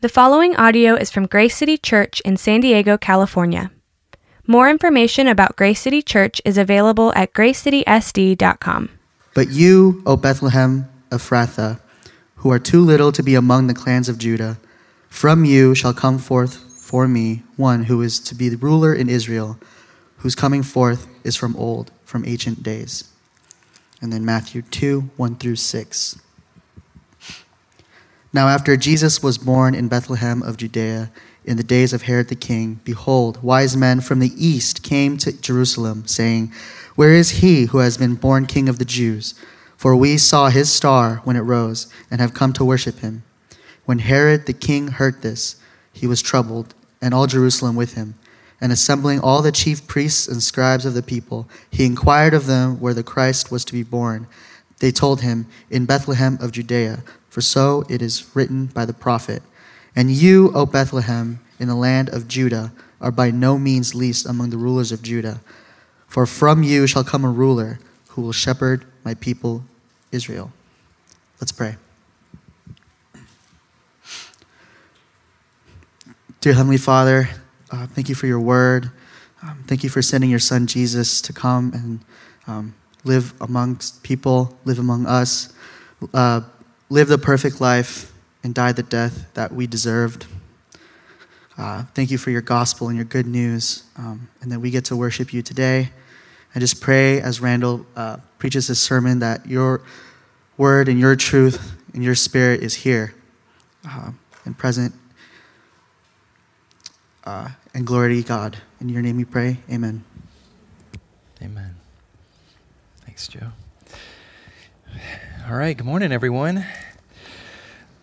The following audio is from Grace City Church in San Diego, California. More information about Grace City Church is available at gracecitysd.com. But you, O Bethlehem Ephrathah, who are too little to be among the clans of Judah, from you shall come forth for me one who is to be the ruler in Israel, whose coming forth is from old, from ancient days. And then Matthew 2 1 through 6. Now, after Jesus was born in Bethlehem of Judea, in the days of Herod the king, behold, wise men from the east came to Jerusalem, saying, Where is he who has been born king of the Jews? For we saw his star when it rose, and have come to worship him. When Herod the king heard this, he was troubled, and all Jerusalem with him. And assembling all the chief priests and scribes of the people, he inquired of them where the Christ was to be born. They told him, In Bethlehem of Judea for so it is written by the prophet And you, O Bethlehem, in the land of Judah, are by no means least among the rulers of Judah. For from you shall come a ruler who will shepherd my people Israel. Let's pray. Dear Heavenly Father, uh, thank you for your word. Um, thank you for sending your son Jesus to come and um, live amongst people, live among us. Uh, lived the perfect life and died the death that we deserved. Uh, thank you for your gospel and your good news, um, and that we get to worship you today. I just pray as Randall uh, preaches his sermon that your word and your truth and your spirit is here uh, and present. Uh, and glory to God. In your name we pray. Amen. Amen. Thanks, Joe. All right, good morning, everyone.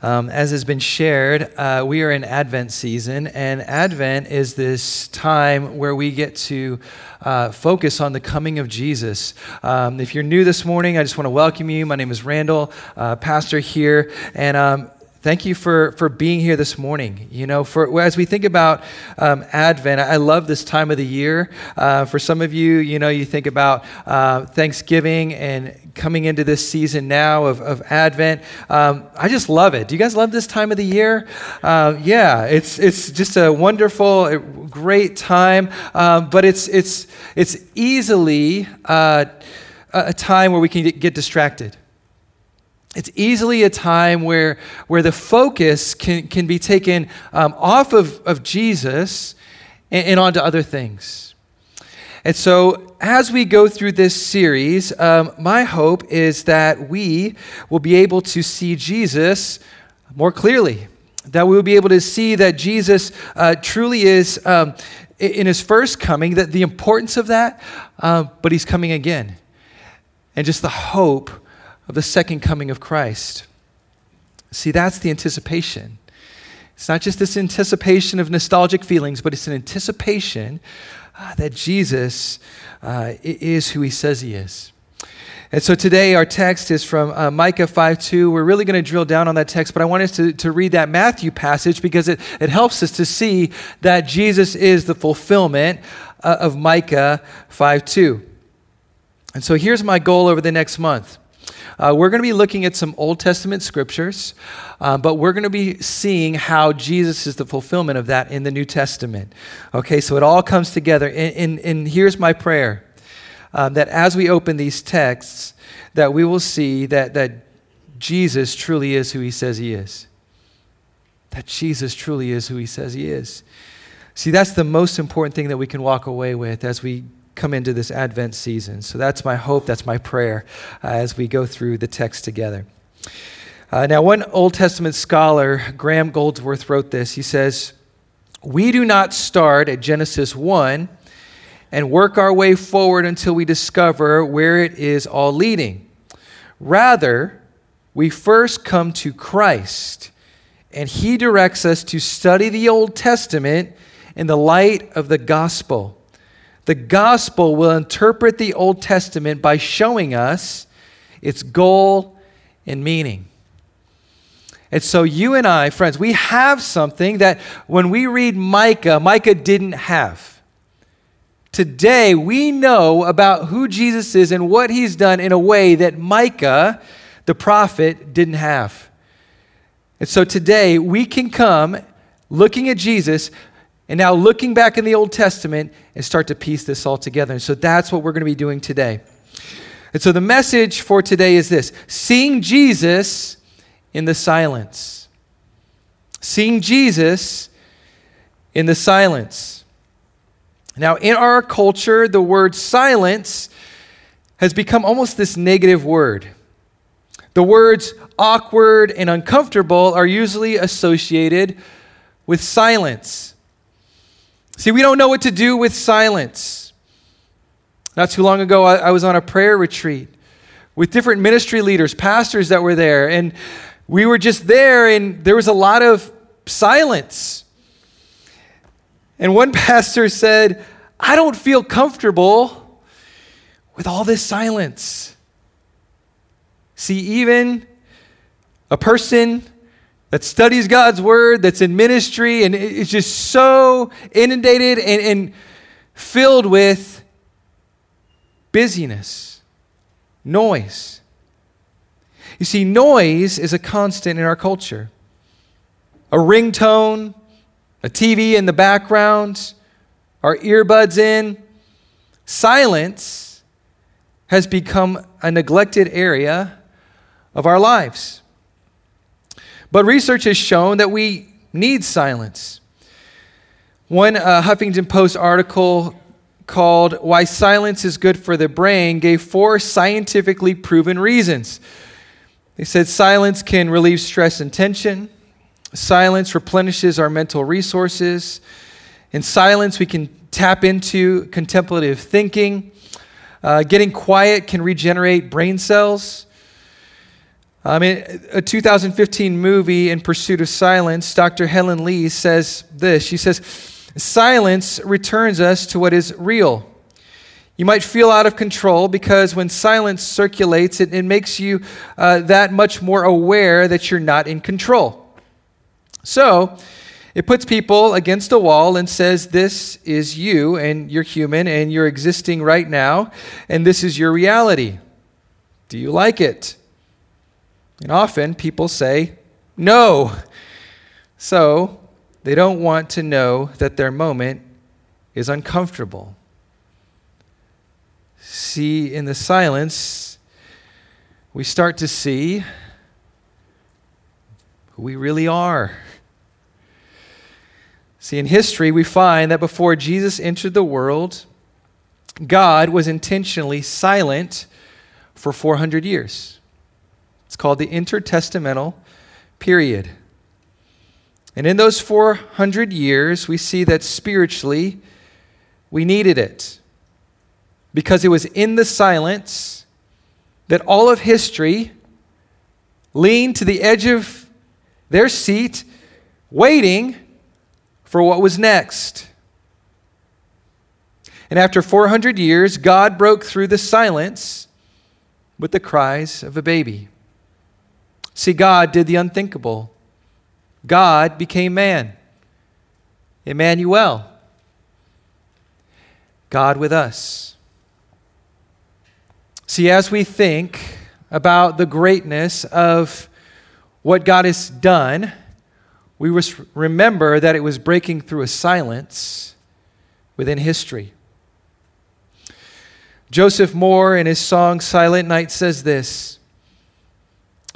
Um, as has been shared, uh, we are in Advent season, and Advent is this time where we get to uh, focus on the coming of Jesus. Um, if you're new this morning, I just want to welcome you. My name is Randall, uh, pastor here, and um, thank you for, for being here this morning. You know, for as we think about um, Advent, I love this time of the year. Uh, for some of you, you know, you think about uh, Thanksgiving and coming into this season now of, of Advent. Um, I just love it. Do you guys love this time of the year? Uh, yeah, it's it's just a wonderful, great time. Um, but it's it's it's easily uh, a time where we can get distracted it's easily a time where, where the focus can, can be taken um, off of, of Jesus and, and onto other things. And so, as we go through this series, um, my hope is that we will be able to see Jesus more clearly. That we will be able to see that Jesus uh, truly is um, in his first coming, that the importance of that, uh, but he's coming again. And just the hope of the second coming of Christ. See, that's the anticipation. It's not just this anticipation of nostalgic feelings, but it's an anticipation uh, that Jesus uh, is who he says he is. And so today our text is from uh, Micah 5 2. We're really going to drill down on that text, but I want us to, to read that Matthew passage because it, it helps us to see that Jesus is the fulfillment uh, of Micah 5 2. And so here's my goal over the next month uh, we're going to be looking at some Old Testament scriptures, uh, but we're going to be seeing how Jesus is the fulfillment of that in the New Testament. Okay, so it all comes together. And, and, and here's my prayer um, that as we open these texts, that we will see that, that Jesus truly is who he says he is. That Jesus truly is who he says he is. See, that's the most important thing that we can walk away with as we come into this Advent season. So that's my hope, that's my prayer uh, as we go through the text together. Uh, now, one Old Testament scholar, Graeme Goldsworthy, wrote this. He says, We do not start at Genesis 1 and work our way forward until we discover where it is all leading. Rather, we first come to Christ, and He directs us to study the Old Testament in the light of the gospel. The gospel will interpret the Old Testament by showing us its goal and meaning. And so, you and I, friends, we have something that when we read Micah, Micah didn't have. Today, we know about who Jesus is and what he's done in a way that Micah, the prophet, didn't have. And so today we can come looking at Jesus and now looking back in the Old Testament and start to piece this all together. And so that's what we're going to be doing today. And so the message for today is this seeing Jesus in the silence. Seeing Jesus in the silence. Now, in our culture, the word silence has become almost this negative word. The words awkward and uncomfortable are usually associated with silence. See, we don't know what to do with silence. Not too long ago, I, I was on a prayer retreat with different ministry leaders, pastors that were there, and we were just there, and there was a lot of silence. And one pastor said, I don't feel comfortable with all this silence. See, even a person that studies God's word, that's in ministry, and is just so inundated and, and filled with busyness, noise. You see, noise is a constant in our culture. A ringtone, a TV in the background, our earbuds in. Silence has become a neglected area of our lives. But research has shown that we need silence. One uh, Huffington Post article called Why Silence is Good for the Brain gave four scientifically proven reasons. They said silence can relieve stress and tension, silence replenishes our mental resources, in silence, we can tap into contemplative thinking. Uh, getting quiet can regenerate brain cells. Um, in a 2015 movie, In Pursuit of Silence, Dr. Helen Lee says this. She says, Silence returns us to what is real. You might feel out of control because when silence circulates, it, it makes you uh, that much more aware that you're not in control. So, it puts people against a wall and says, This is you, and you're human, and you're existing right now, and this is your reality. Do you like it? And often people say, no. So they don't want to know that their moment is uncomfortable. See, in the silence, we start to see who we really are. See, in history, we find that before Jesus entered the world, God was intentionally silent for 400 years. It's called the intertestamental period. And in those 400 years, we see that spiritually, we needed it. Because it was in the silence that all of history leaned to the edge of their seat, waiting for what was next. And after 400 years, God broke through the silence with the cries of a baby. See, God did the unthinkable. God became man. Emmanuel. God with us. See, as we think about the greatness of what God has done, we remember that it was breaking through a silence within history. Joseph Mohr, in his song Silent Night, says this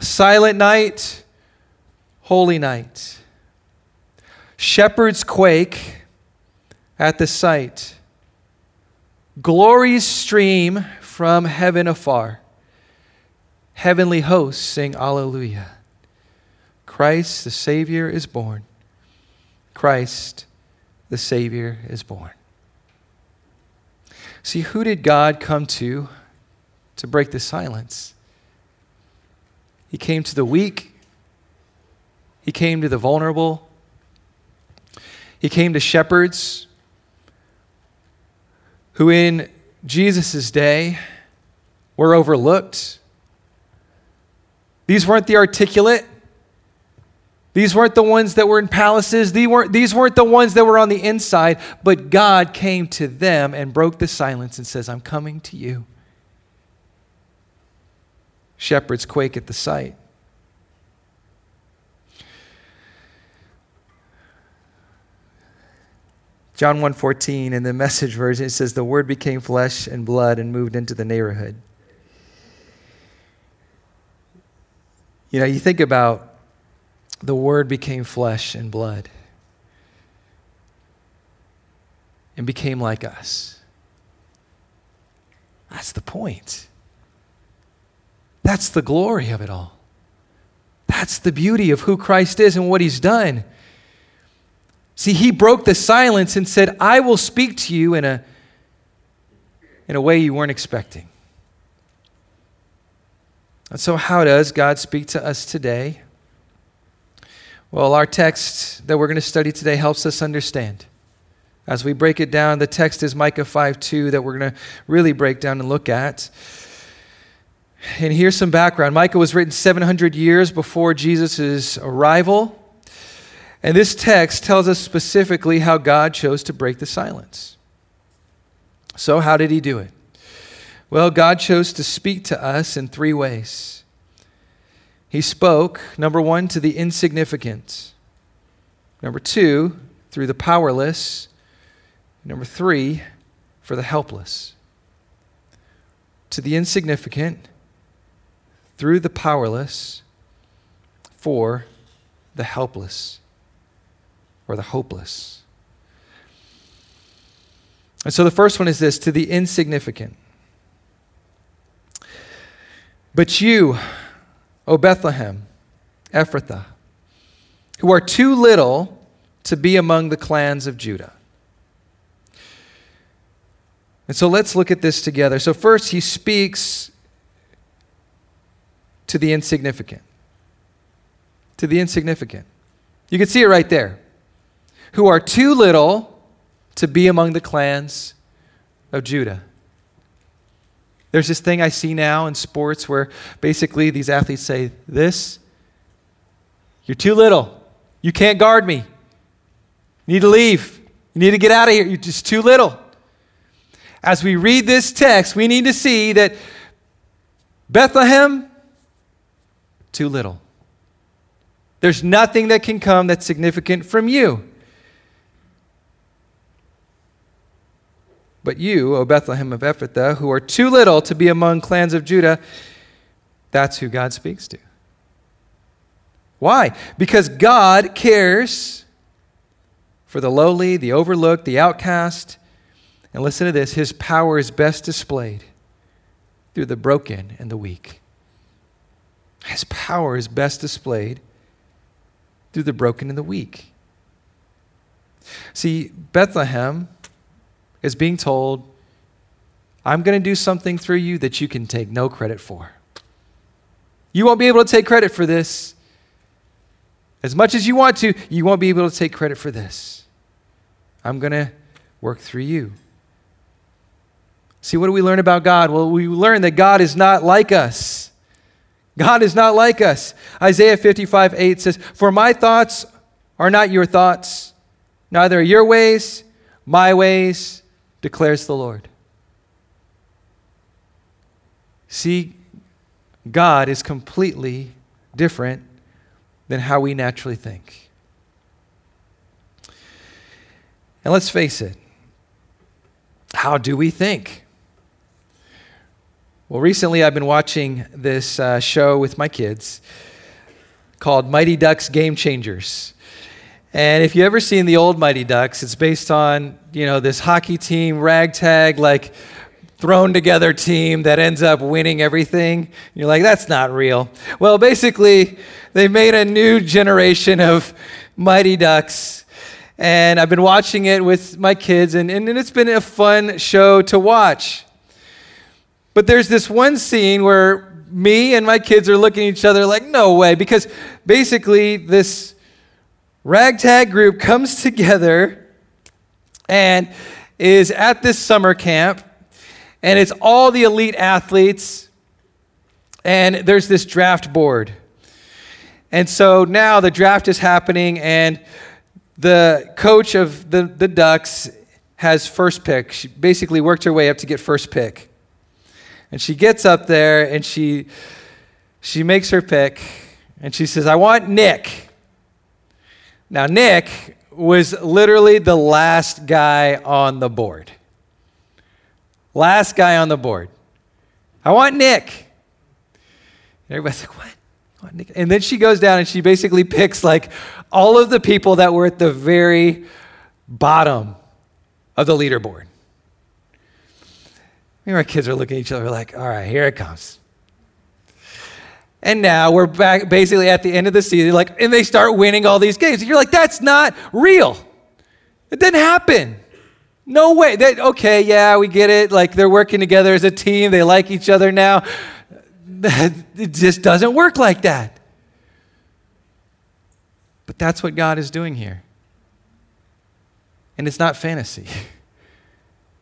Silent night, holy night. Shepherds quake at the sight. Glories stream from heaven afar. Heavenly hosts sing Alleluia. Christ the Savior is born. Christ the Savior is born. See, who did God come to to break the silence? He came to the weak. He came to the vulnerable. He came to shepherds who, in Jesus' day, were overlooked. These weren't the articulate. These weren't the ones that were in palaces. These weren't, these weren't the ones that were on the inside. But God came to them and broke the silence and says, I'm coming to you. Shepherds quake at the sight. John 1:14 in the message version it says the word became flesh and blood and moved into the neighborhood. You know, you think about the word became flesh and blood and became like us. That's the point. That's the glory of it all. That's the beauty of who Christ is and what he's done. See, he broke the silence and said, I will speak to you in a, in a way you weren't expecting. And so, how does God speak to us today? Well, our text that we're going to study today helps us understand. As we break it down, the text is Micah 5 2 that we're going to really break down and look at. And here's some background Micah was written 700 years before Jesus' arrival. And this text tells us specifically how God chose to break the silence. So, how did he do it? Well, God chose to speak to us in three ways. He spoke, number one, to the insignificant, number two, through the powerless, number three, for the helpless. To the insignificant, through the powerless, for the helpless or the hopeless. And so the first one is this to the insignificant. But you, O Bethlehem, Ephrathah, who are too little to be among the clans of Judah. And so let's look at this together. So, first, he speaks to the insignificant. To the insignificant. You can see it right there. Who are too little to be among the clans of Judah. There's this thing I see now in sports where basically these athletes say, This, you're too little. You can't guard me. You need to leave. You need to get out of here. You're just too little. As we read this text, we need to see that Bethlehem, too little. There's nothing that can come that's significant from you. But you, O Bethlehem of Ephrathah, who are too little to be among clans of Judah, that's who God speaks to. Why? Because God cares for the lowly, the overlooked, the outcast. And listen to this His power is best displayed through the broken and the weak. His power is best displayed through the broken and the weak. See, Bethlehem is being told, I'm going to do something through you that you can take no credit for. You won't be able to take credit for this. As much as you want to, you won't be able to take credit for this. I'm going to work through you. See, what do we learn about God? Well, we learn that God is not like us. God is not like us. Isaiah 55 8 says, For my thoughts are not your thoughts, neither are your ways my ways, declares the Lord. See, God is completely different than how we naturally think. And let's face it, how do we think? Well, recently I've been watching this uh, show with my kids called Mighty Ducks Game Changers. And if you ever seen the old Mighty Ducks, it's based on, you know, this hockey team, ragtag, like thrown together team that ends up winning everything. You're like, that's not real. Well, basically, they made a new generation of Mighty Ducks. And I've been watching it with my kids, and, and it's been a fun show to watch. But there's this one scene where me and my kids are looking at each other like, no way, because basically, this ragtag group comes together and is at this summer camp, and it's all the elite athletes, and there's this draft board. And so now the draft is happening, and the coach of the, the Ducks has first pick. She basically worked her way up to get first pick. And she gets up there and she, she makes her pick, and she says, I want Nick. Now, Nick was literally the last guy on the board. Last guy on the board. I want Nick. Everybody's like, what? And then she goes down and she basically picks like all of the people that were at the very bottom of the leaderboard. And our kids are looking at each other like, all right, here it comes. And now we're back basically at the end of the season, like, and they start winning all these games. And You're like, that's not real. It didn't happen. No way. That, okay, yeah, we get it. Like they're working together as a team. They like each other now. It just doesn't work like that. But that's what God is doing here. And it's not fantasy.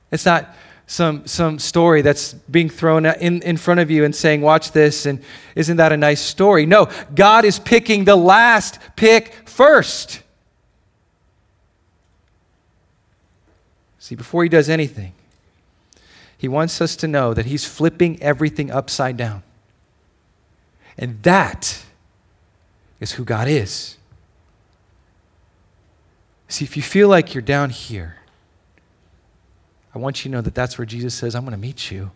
It's not some, some story that's being thrown in, in front of you and saying, Watch this, and isn't that a nice story? No, God is picking the last pick first. See, before he does anything, he wants us to know that he's flipping everything upside down. And that is who God is. See, if you feel like you're down here, I want you to know that that's where Jesus says, I'm going to meet you.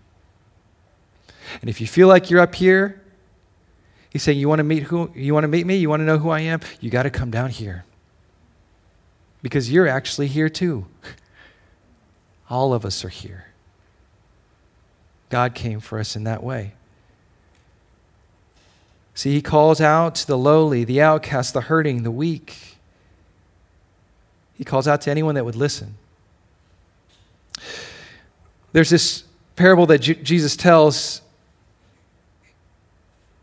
And if you feel like you're up here, he's saying, You want to meet who you want to meet me? You want to know who I am? You got to come down here. Because you're actually here too. All of us are here. God came for us in that way. See, he calls out to the lowly, the outcast, the hurting, the weak. He calls out to anyone that would listen. There's this parable that J- Jesus tells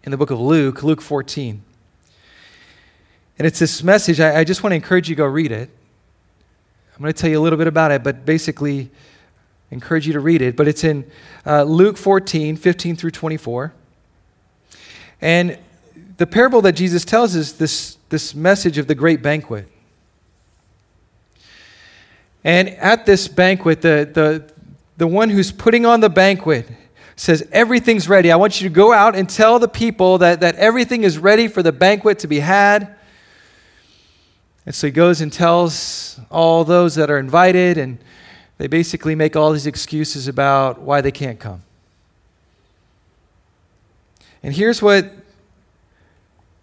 in the book of Luke, Luke 14. And it's this message. I, I just want to encourage you to go read it. I'm going to tell you a little bit about it, but basically, encourage you to read it. But it's in uh, Luke 14, 15 through 24. And the parable that Jesus tells is this, this message of the great banquet. And at this banquet, the, the, the one who's putting on the banquet says, Everything's ready. I want you to go out and tell the people that, that everything is ready for the banquet to be had. And so he goes and tells all those that are invited, and they basically make all these excuses about why they can't come. And here's what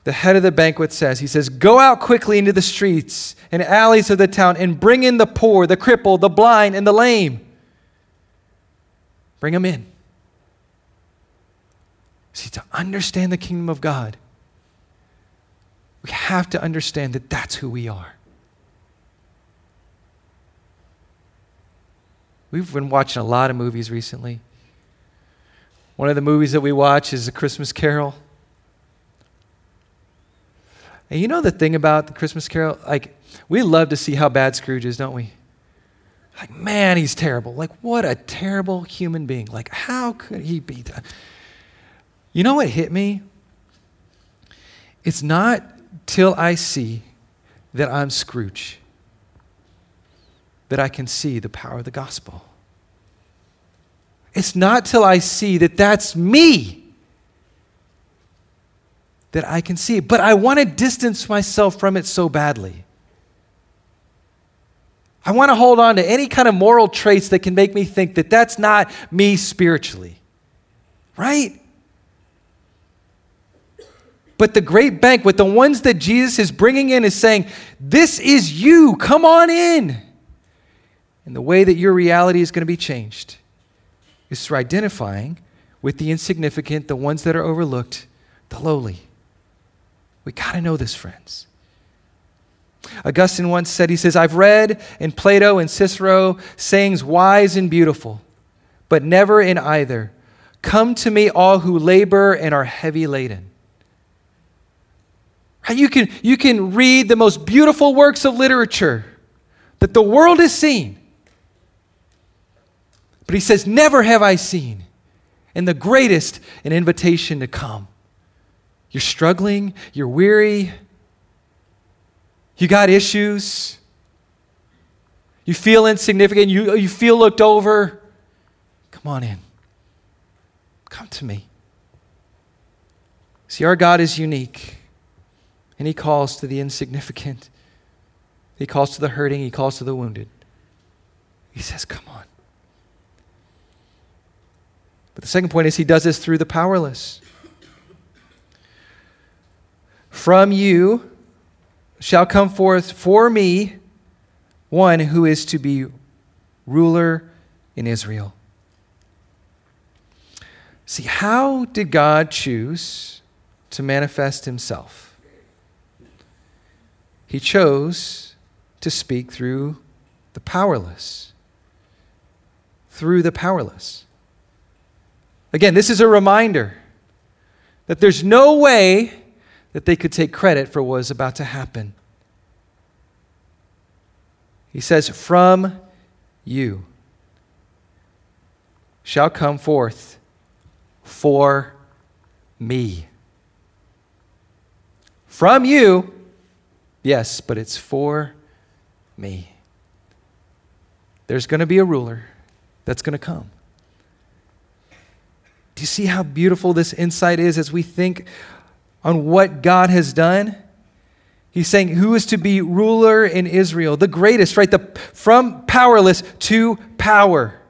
the head of the banquet says He says, Go out quickly into the streets and alleys of the town and bring in the poor, the crippled, the blind, and the lame. Bring them in. See, to understand the kingdom of God, we have to understand that that's who we are. We've been watching a lot of movies recently. One of the movies that we watch is A Christmas Carol. And you know the thing about the Christmas Carol? Like, we love to see how bad Scrooge is, don't we? Like, man, he's terrible. Like, what a terrible human being. Like, how could he be that? You know what hit me? It's not till I see that I'm Scrooge that I can see the power of the gospel. It's not till I see that that's me that I can see. But I want to distance myself from it so badly. I want to hold on to any kind of moral traits that can make me think that that's not me spiritually. Right? But the great banquet, the ones that Jesus is bringing in, is saying, This is you. Come on in. And the way that your reality is going to be changed is through identifying with the insignificant, the ones that are overlooked, the lowly. We got to know this, friends. Augustine once said, he says, I've read in Plato and Cicero sayings wise and beautiful, but never in either. Come to me, all who labor and are heavy laden. You can, you can read the most beautiful works of literature that the world has seen. But he says, Never have I seen. And the greatest, an invitation to come. You're struggling, you're weary, you got issues, you feel insignificant, you, you feel looked over. Come on in. Come to me. See, our God is unique. And he calls to the insignificant, He calls to the hurting, he calls to the wounded. He says, Come on. But the second point is he does this through the powerless. From you shall come forth for me one who is to be ruler in Israel. See, how did God choose to manifest himself? He chose to speak through the powerless. Through the powerless. Again, this is a reminder that there's no way that they could take credit for what was about to happen. He says, From you shall come forth for me. From you, yes, but it's for me. There's going to be a ruler that's going to come. Do you see how beautiful this insight is as we think on what God has done? He's saying, Who is to be ruler in Israel? The greatest, right? The, from powerless to power.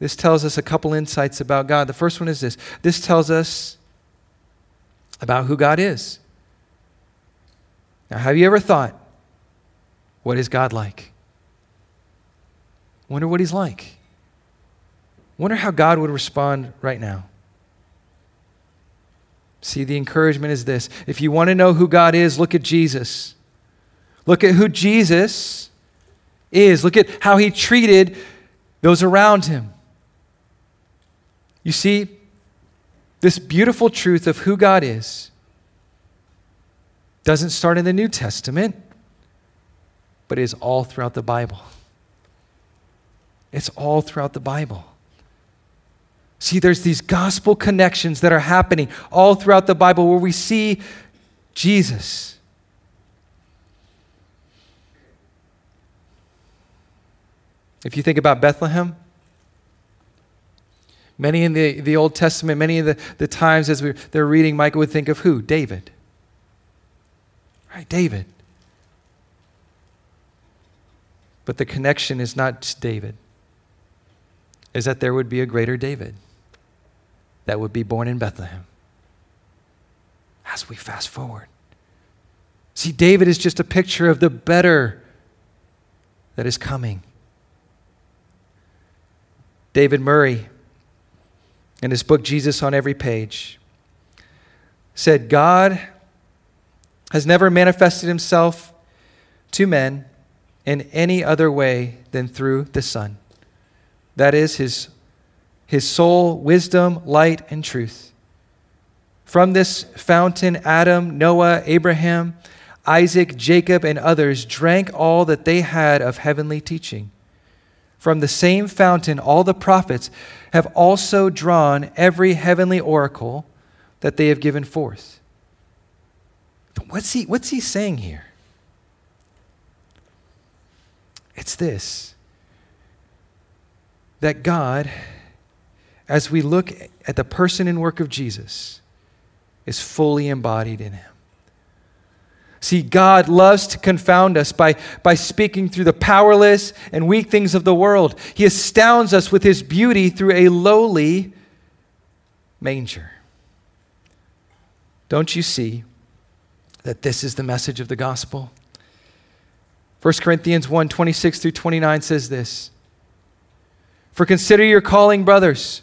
This tells us a couple insights about God. The first one is this this tells us about who God is. Now, have you ever thought, what is God like? Wonder what he's like. Wonder how God would respond right now. See, the encouragement is this. If you want to know who God is, look at Jesus. Look at who Jesus is. Look at how he treated those around him. You see, this beautiful truth of who God is doesn't start in the New Testament, but is all throughout the Bible. It's all throughout the Bible. See, there's these gospel connections that are happening all throughout the Bible where we see Jesus. If you think about Bethlehem, many in the, the Old Testament, many of the, the times as we, they're reading, Micah would think of who? David. Right, David. But the connection is not David, is that there would be a greater David that would be born in Bethlehem. As we fast forward, see, David is just a picture of the better that is coming. David Murray, in his book Jesus on Every Page, said, God has never manifested himself to men in any other way than through the Son. That is his his soul, wisdom, light, and truth. From this fountain, Adam, Noah, Abraham, Isaac, Jacob, and others drank all that they had of heavenly teaching. From the same fountain, all the prophets have also drawn every heavenly oracle that they have given forth. What's he, what's he saying here? It's this that God as we look at the person and work of Jesus, is fully embodied in him. See, God loves to confound us by, by speaking through the powerless and weak things of the world. He astounds us with his beauty through a lowly manger. Don't you see that this is the message of the gospel? 1 Corinthians 1 26 through 29 says this For consider your calling, brothers.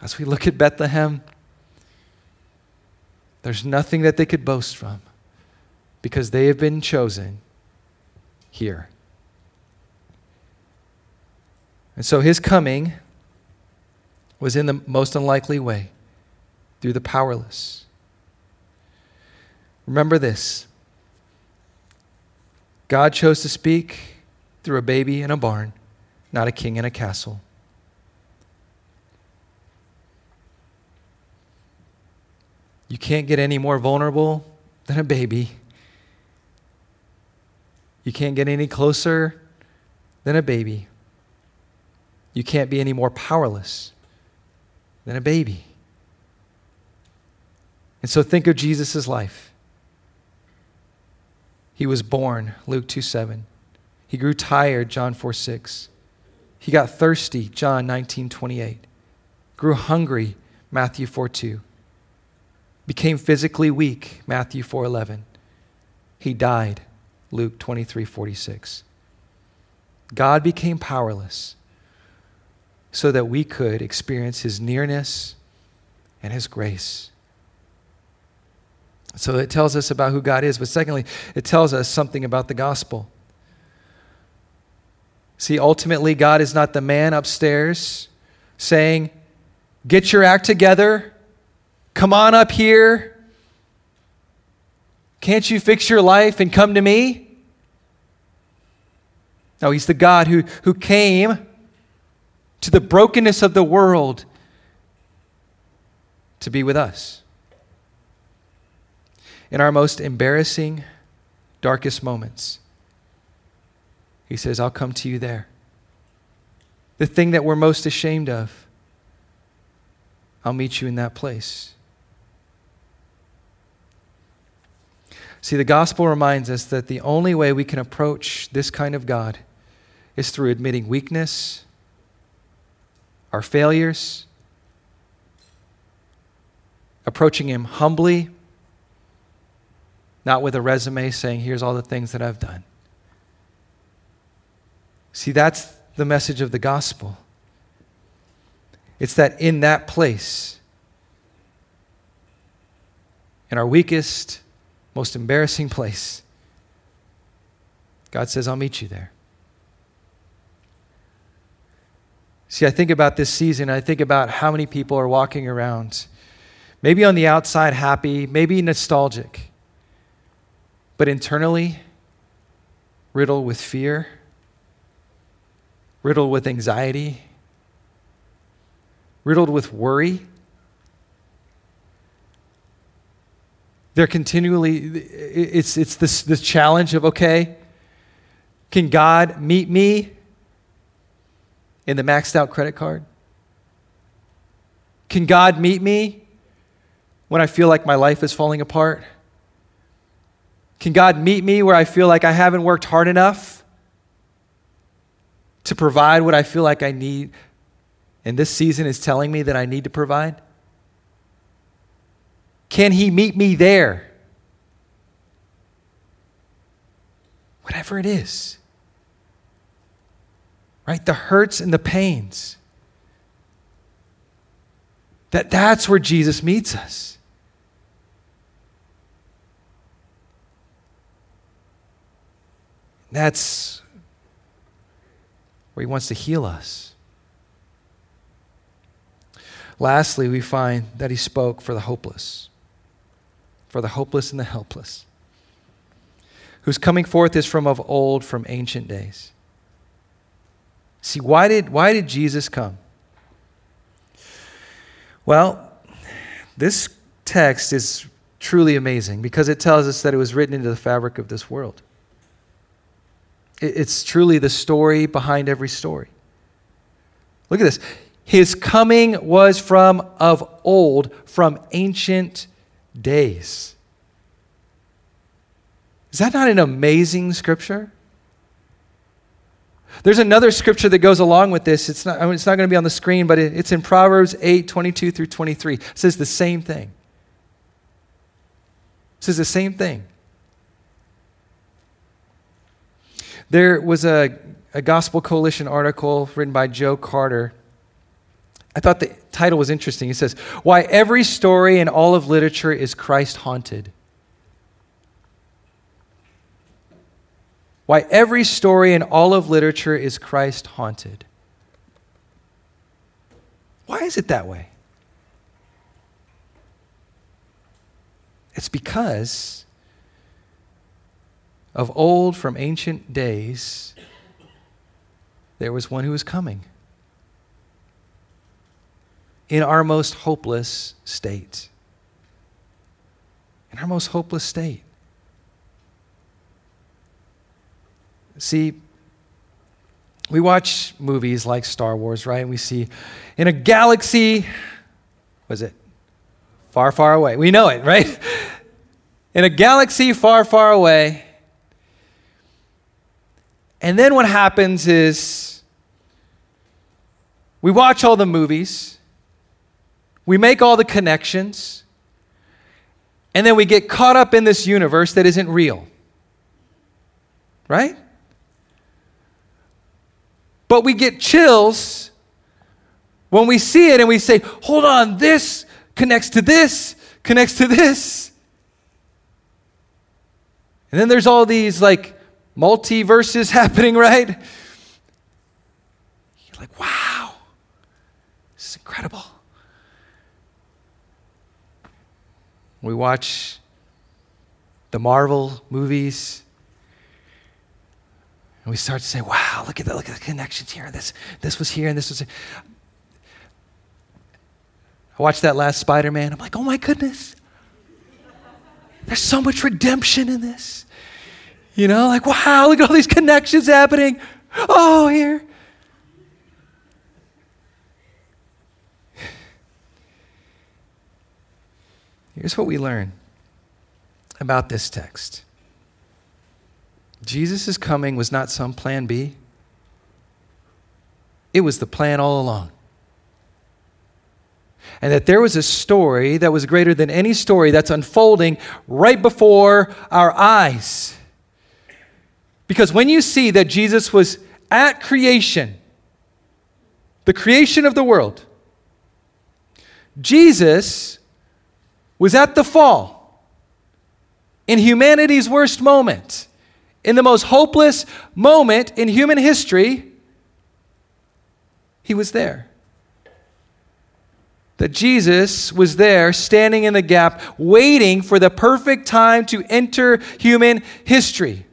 As we look at Bethlehem, there's nothing that they could boast from because they have been chosen here. And so his coming was in the most unlikely way through the powerless. Remember this God chose to speak through a baby in a barn, not a king in a castle. You can't get any more vulnerable than a baby. You can't get any closer than a baby. You can't be any more powerless than a baby. And so think of Jesus' life. He was born, Luke 2 7. He grew tired, John 4 6. He got thirsty, John 19 28. Grew hungry, Matthew 4 2. Became physically weak, Matthew 4 11. He died, Luke 23 46. God became powerless so that we could experience his nearness and his grace. So it tells us about who God is, but secondly, it tells us something about the gospel. See, ultimately, God is not the man upstairs saying, Get your act together, come on up here. Can't you fix your life and come to me? No, He's the God who, who came to the brokenness of the world to be with us in our most embarrassing, darkest moments. He says, I'll come to you there. The thing that we're most ashamed of, I'll meet you in that place. See, the gospel reminds us that the only way we can approach this kind of God is through admitting weakness, our failures, approaching Him humbly not with a resume saying, here's all the things that I've done. See, that's the message of the gospel. It's that in that place, in our weakest, most embarrassing place, God says, I'll meet you there. See, I think about this season, I think about how many people are walking around, maybe on the outside happy, maybe nostalgic but internally riddled with fear, riddled with anxiety, riddled with worry. They're continually, it's, it's this, this challenge of, okay, can God meet me in the maxed out credit card? Can God meet me when I feel like my life is falling apart? Can God meet me where I feel like I haven't worked hard enough to provide what I feel like I need? And this season is telling me that I need to provide? Can He meet me there? Whatever it is. Right? The hurts and the pains. That that's where Jesus meets us. That's where He wants to heal us. Lastly, we find that He spoke for the hopeless, for the hopeless and the helpless, whose coming forth is from of old, from ancient days. See, why did, why did Jesus come? Well, this text is truly amazing because it tells us that it was written into the fabric of this world. It's truly the story behind every story. Look at this. His coming was from of old, from ancient days. Is that not an amazing scripture? There's another scripture that goes along with this. It's not, I mean, it's not going to be on the screen, but it, it's in Proverbs 8 22 through 23. It says the same thing. It says the same thing. There was a, a Gospel Coalition article written by Joe Carter. I thought the title was interesting. He says, Why Every Story in All of Literature is Christ Haunted. Why every story in all of literature is Christ haunted. Why is it that way? It's because of old from ancient days, there was one who was coming in our most hopeless state. In our most hopeless state. See, we watch movies like Star Wars, right? And we see in a galaxy, was it? Far, far away. We know it, right? In a galaxy far, far away. And then what happens is we watch all the movies, we make all the connections, and then we get caught up in this universe that isn't real. Right? But we get chills when we see it and we say, hold on, this connects to this, connects to this. And then there's all these like multiverses happening, right? You're like, wow, this is incredible. We watch the Marvel movies and we start to say, wow, look at the, look at the connections here. This, this was here and this was here. I watched that last Spider Man. I'm like, oh my goodness. There's so much redemption in this. You know, like, wow, look at all these connections happening. Oh, here. Here's what we learn about this text Jesus' coming was not some plan B, it was the plan all along. And that there was a story that was greater than any story that's unfolding right before our eyes. Because when you see that Jesus was at creation, the creation of the world, Jesus was at the fall in humanity's worst moment in the most hopeless moment in human history, he was there. That Jesus was there, standing in the gap, waiting for the perfect time to enter human history.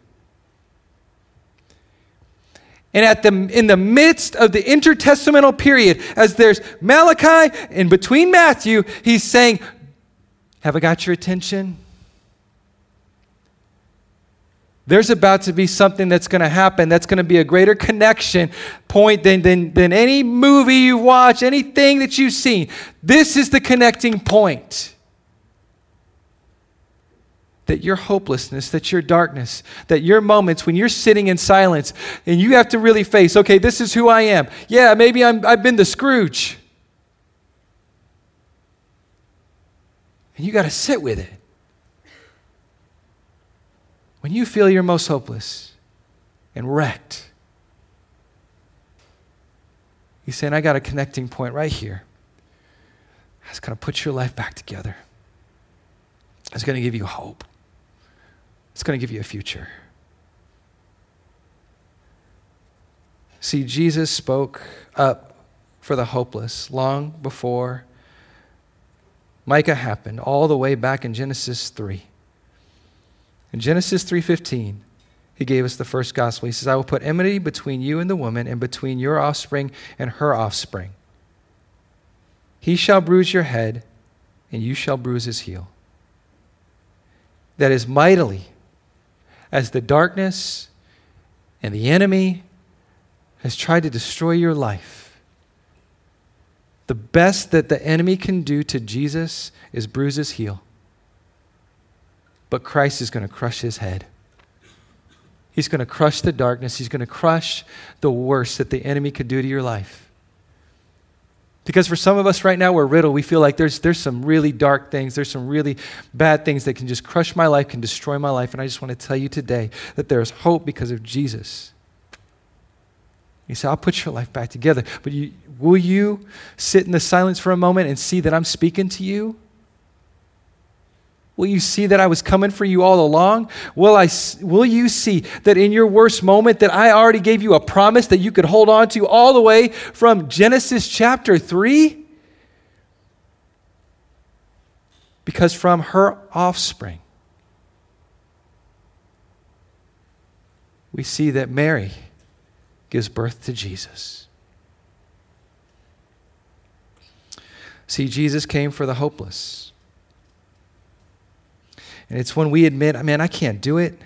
And at the, in the midst of the intertestamental period, as there's Malachi and between Matthew, he's saying, Have I got your attention? There's about to be something that's going to happen that's going to be a greater connection point than, than, than any movie you watch, anything that you've seen. This is the connecting point. That your hopelessness, that your darkness, that your moments when you're sitting in silence and you have to really face, okay, this is who I am. Yeah, maybe I'm, I've been the Scrooge. And you got to sit with it. When you feel you're most hopeless and wrecked, he's saying, I got a connecting point right here. It's going to put your life back together. It's going to give you hope. It's going to give you a future. See, Jesus spoke up for the hopeless long before Micah happened, all the way back in Genesis 3. In Genesis 3:15, he gave us the first gospel. He says, "I will put enmity between you and the woman and between your offspring and her offspring. He shall bruise your head, and you shall bruise his heel." That is mightily as the darkness and the enemy has tried to destroy your life. The best that the enemy can do to Jesus is bruise his heel but Christ is going to crush his head. He's going to crush the darkness. He's going to crush the worst that the enemy could do to your life. Because for some of us right now, we're riddled. We feel like there's, there's some really dark things, there's some really bad things that can just crush my life, can destroy my life. And I just want to tell you today that there's hope because of Jesus. You say, I'll put your life back together. But you, will you sit in the silence for a moment and see that I'm speaking to you? Will you see that I was coming for you all along? Will, I, will you see that in your worst moment that I already gave you a promise that you could hold on to all the way from Genesis chapter 3? Because from her offspring, we see that Mary gives birth to Jesus. See, Jesus came for the hopeless. And it's when we admit, man, I can't do it,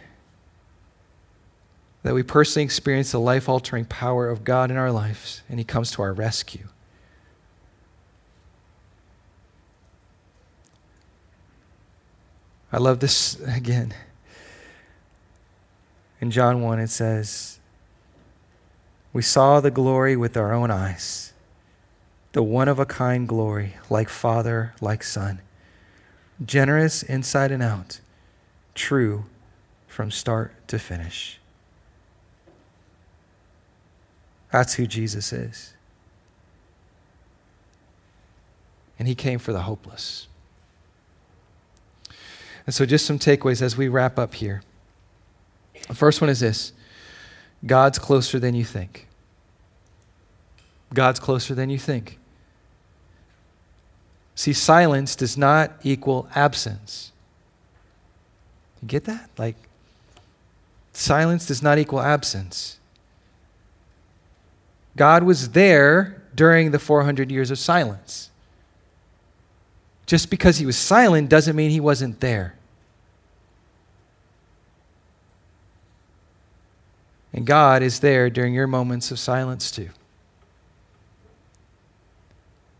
that we personally experience the life altering power of God in our lives, and He comes to our rescue. I love this again. In John 1, it says, We saw the glory with our own eyes, the one of a kind glory, like Father, like Son, generous inside and out, true from start to finish. That's who Jesus is. And he came for the hopeless. And so, just some takeaways as we wrap up here. The first one is this God's closer than you think. God's closer than you think. See, silence does not equal absence. You get that? Like, silence does not equal absence. God was there during the 400 years of silence. Just because he was silent doesn't mean he wasn't there. And God is there during your moments of silence too.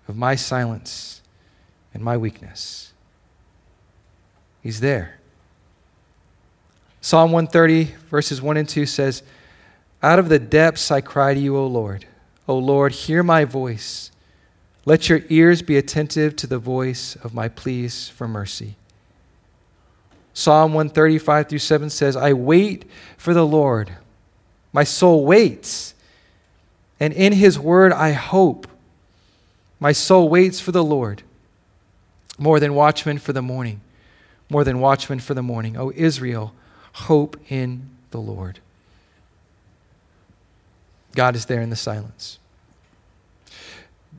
Of my silence and my weakness. He's there. Psalm 130, verses 1 and 2 says, Out of the depths I cry to you, O Lord. O Lord, hear my voice. Let your ears be attentive to the voice of my pleas for mercy. Psalm 135 through 7 says, I wait for the Lord. My soul waits, and in his word I hope. My soul waits for the Lord more than watchmen for the morning, more than watchmen for the morning. O Israel, hope in the Lord. God is there in the silence.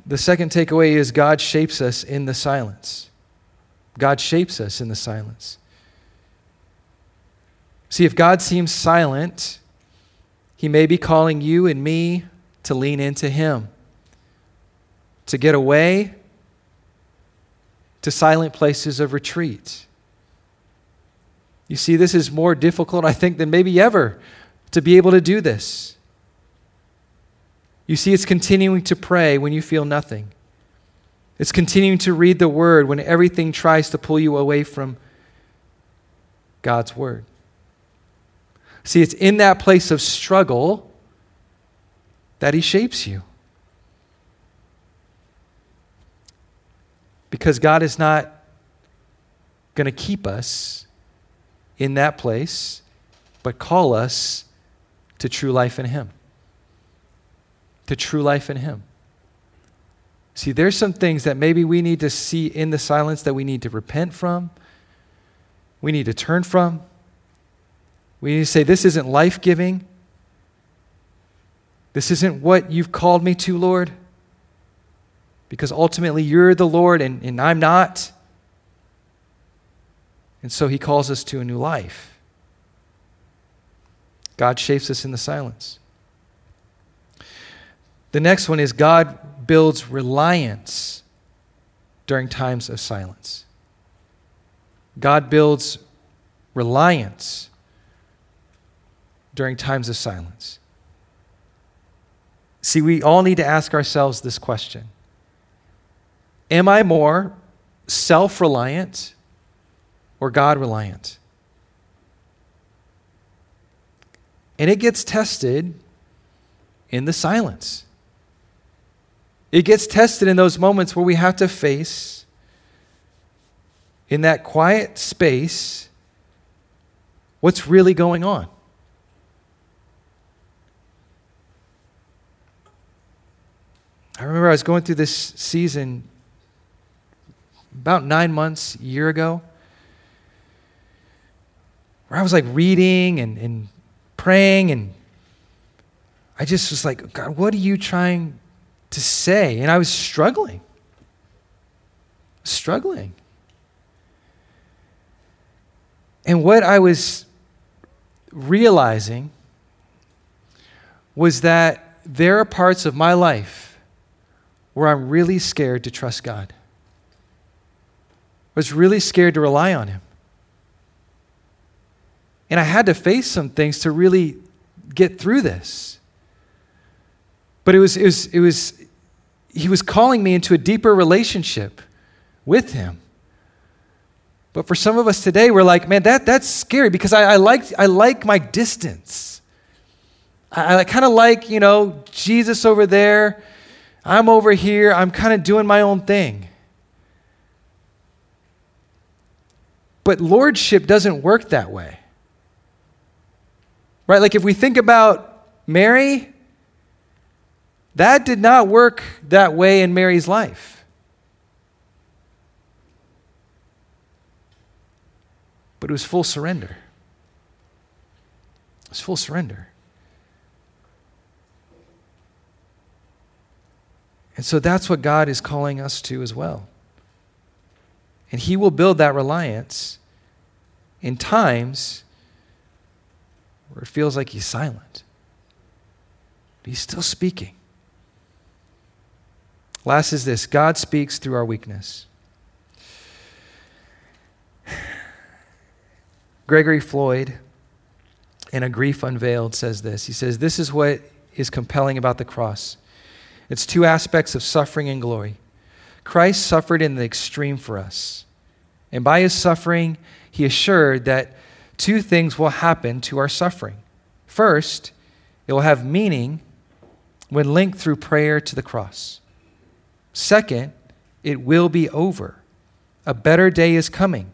The second takeaway is God shapes us in the silence. God shapes us in the silence. See, if God seems silent, he may be calling you and me to lean into Him, to get away to silent places of retreat. You see, this is more difficult, I think, than maybe ever to be able to do this. You see, it's continuing to pray when you feel nothing. It's continuing to read the Word when everything tries to pull you away from God's Word. See, it's in that place of struggle that He shapes you. Because God is not going to keep us in that place, but call us to true life in Him. To true life in Him. See, there's some things that maybe we need to see in the silence that we need to repent from, we need to turn from. We need to say, This isn't life giving. This isn't what you've called me to, Lord. Because ultimately you're the Lord and, and I'm not. And so he calls us to a new life. God shapes us in the silence. The next one is God builds reliance during times of silence. God builds reliance during times of silence? See, we all need to ask ourselves this question Am I more self reliant or God reliant? And it gets tested in the silence. It gets tested in those moments where we have to face, in that quiet space, what's really going on. I remember I was going through this season about nine months, a year ago, where I was like reading and, and praying, and I just was like, God, what are you trying to say? And I was struggling. Struggling. And what I was realizing was that there are parts of my life where I'm really scared to trust God. I was really scared to rely on Him. And I had to face some things to really get through this. But it was, it was, it was, He was calling me into a deeper relationship with Him. But for some of us today, we're like, man, that, that's scary because I, I, like, I like my distance. I, I kind of like, you know, Jesus over there. I'm over here. I'm kind of doing my own thing. But lordship doesn't work that way. Right? Like if we think about Mary, that did not work that way in Mary's life. But it was full surrender. It was full surrender. And so that's what God is calling us to as well. And He will build that reliance in times where it feels like He's silent. He's still speaking. Last is this God speaks through our weakness. Gregory Floyd, in A Grief Unveiled, says this. He says, This is what is compelling about the cross it's two aspects of suffering and glory. Christ suffered in the extreme for us. And by his suffering, he assured that two things will happen to our suffering. First, it will have meaning when linked through prayer to the cross. Second, it will be over. A better day is coming.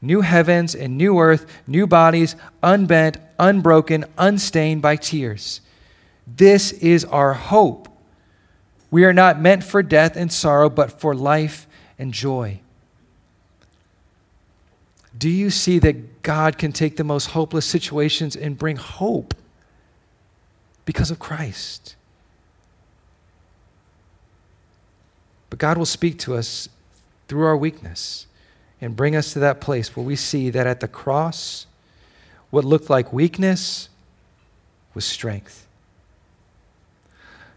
New heavens and new earth, new bodies, unbent, unbroken, unstained by tears. This is our hope. We are not meant for death and sorrow, but for life and joy. Do you see that God can take the most hopeless situations and bring hope because of Christ? But God will speak to us through our weakness and bring us to that place where we see that at the cross, what looked like weakness was strength.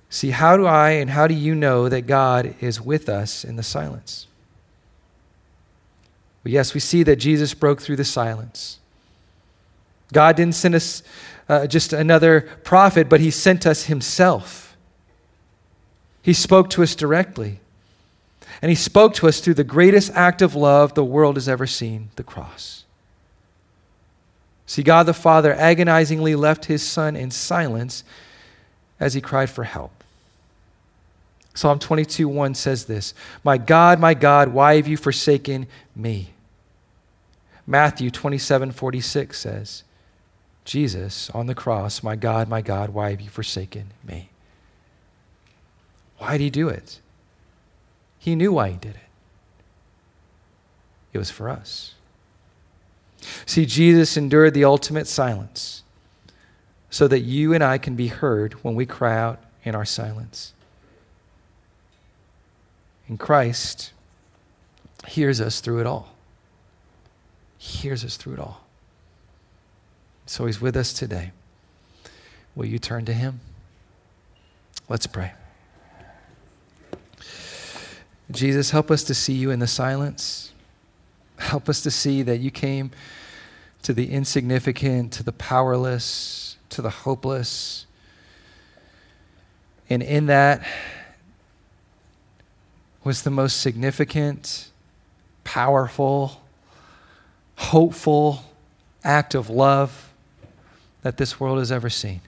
See, how do I and how do you know that God is with us in the silence? Well, yes, we see that Jesus broke through the silence. God didn't send us uh, just another prophet, but He sent us Himself. He spoke to us directly. And he spoke to us through the greatest act of love the world has ever seen the cross. See, God the Father agonizingly left his Son in silence as he cried for help. Psalm 22 1 says this My God, my God, why have you forsaken me? Matthew 27 46 says, Jesus on the cross, My God, my God, why have you forsaken me? Why did he do it? He knew why he did it. It was for us. See, Jesus endured the ultimate silence so that you and I can be heard when we cry out in our silence. And Christ hears us through it all. He hears us through it all. So he's with us today. Will you turn to him? Let's pray. Jesus, help us to see you in the silence. Help us to see that you came to the insignificant, to the powerless, to the hopeless. And in that was the most significant, powerful, hopeful act of love that this world has ever seen.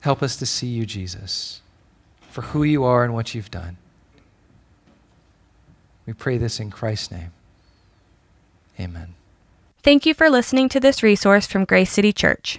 Help us to see you, Jesus for who you are and what you've done. We pray this in Christ's name. Amen. Thank you for listening to this resource from Grace City Church.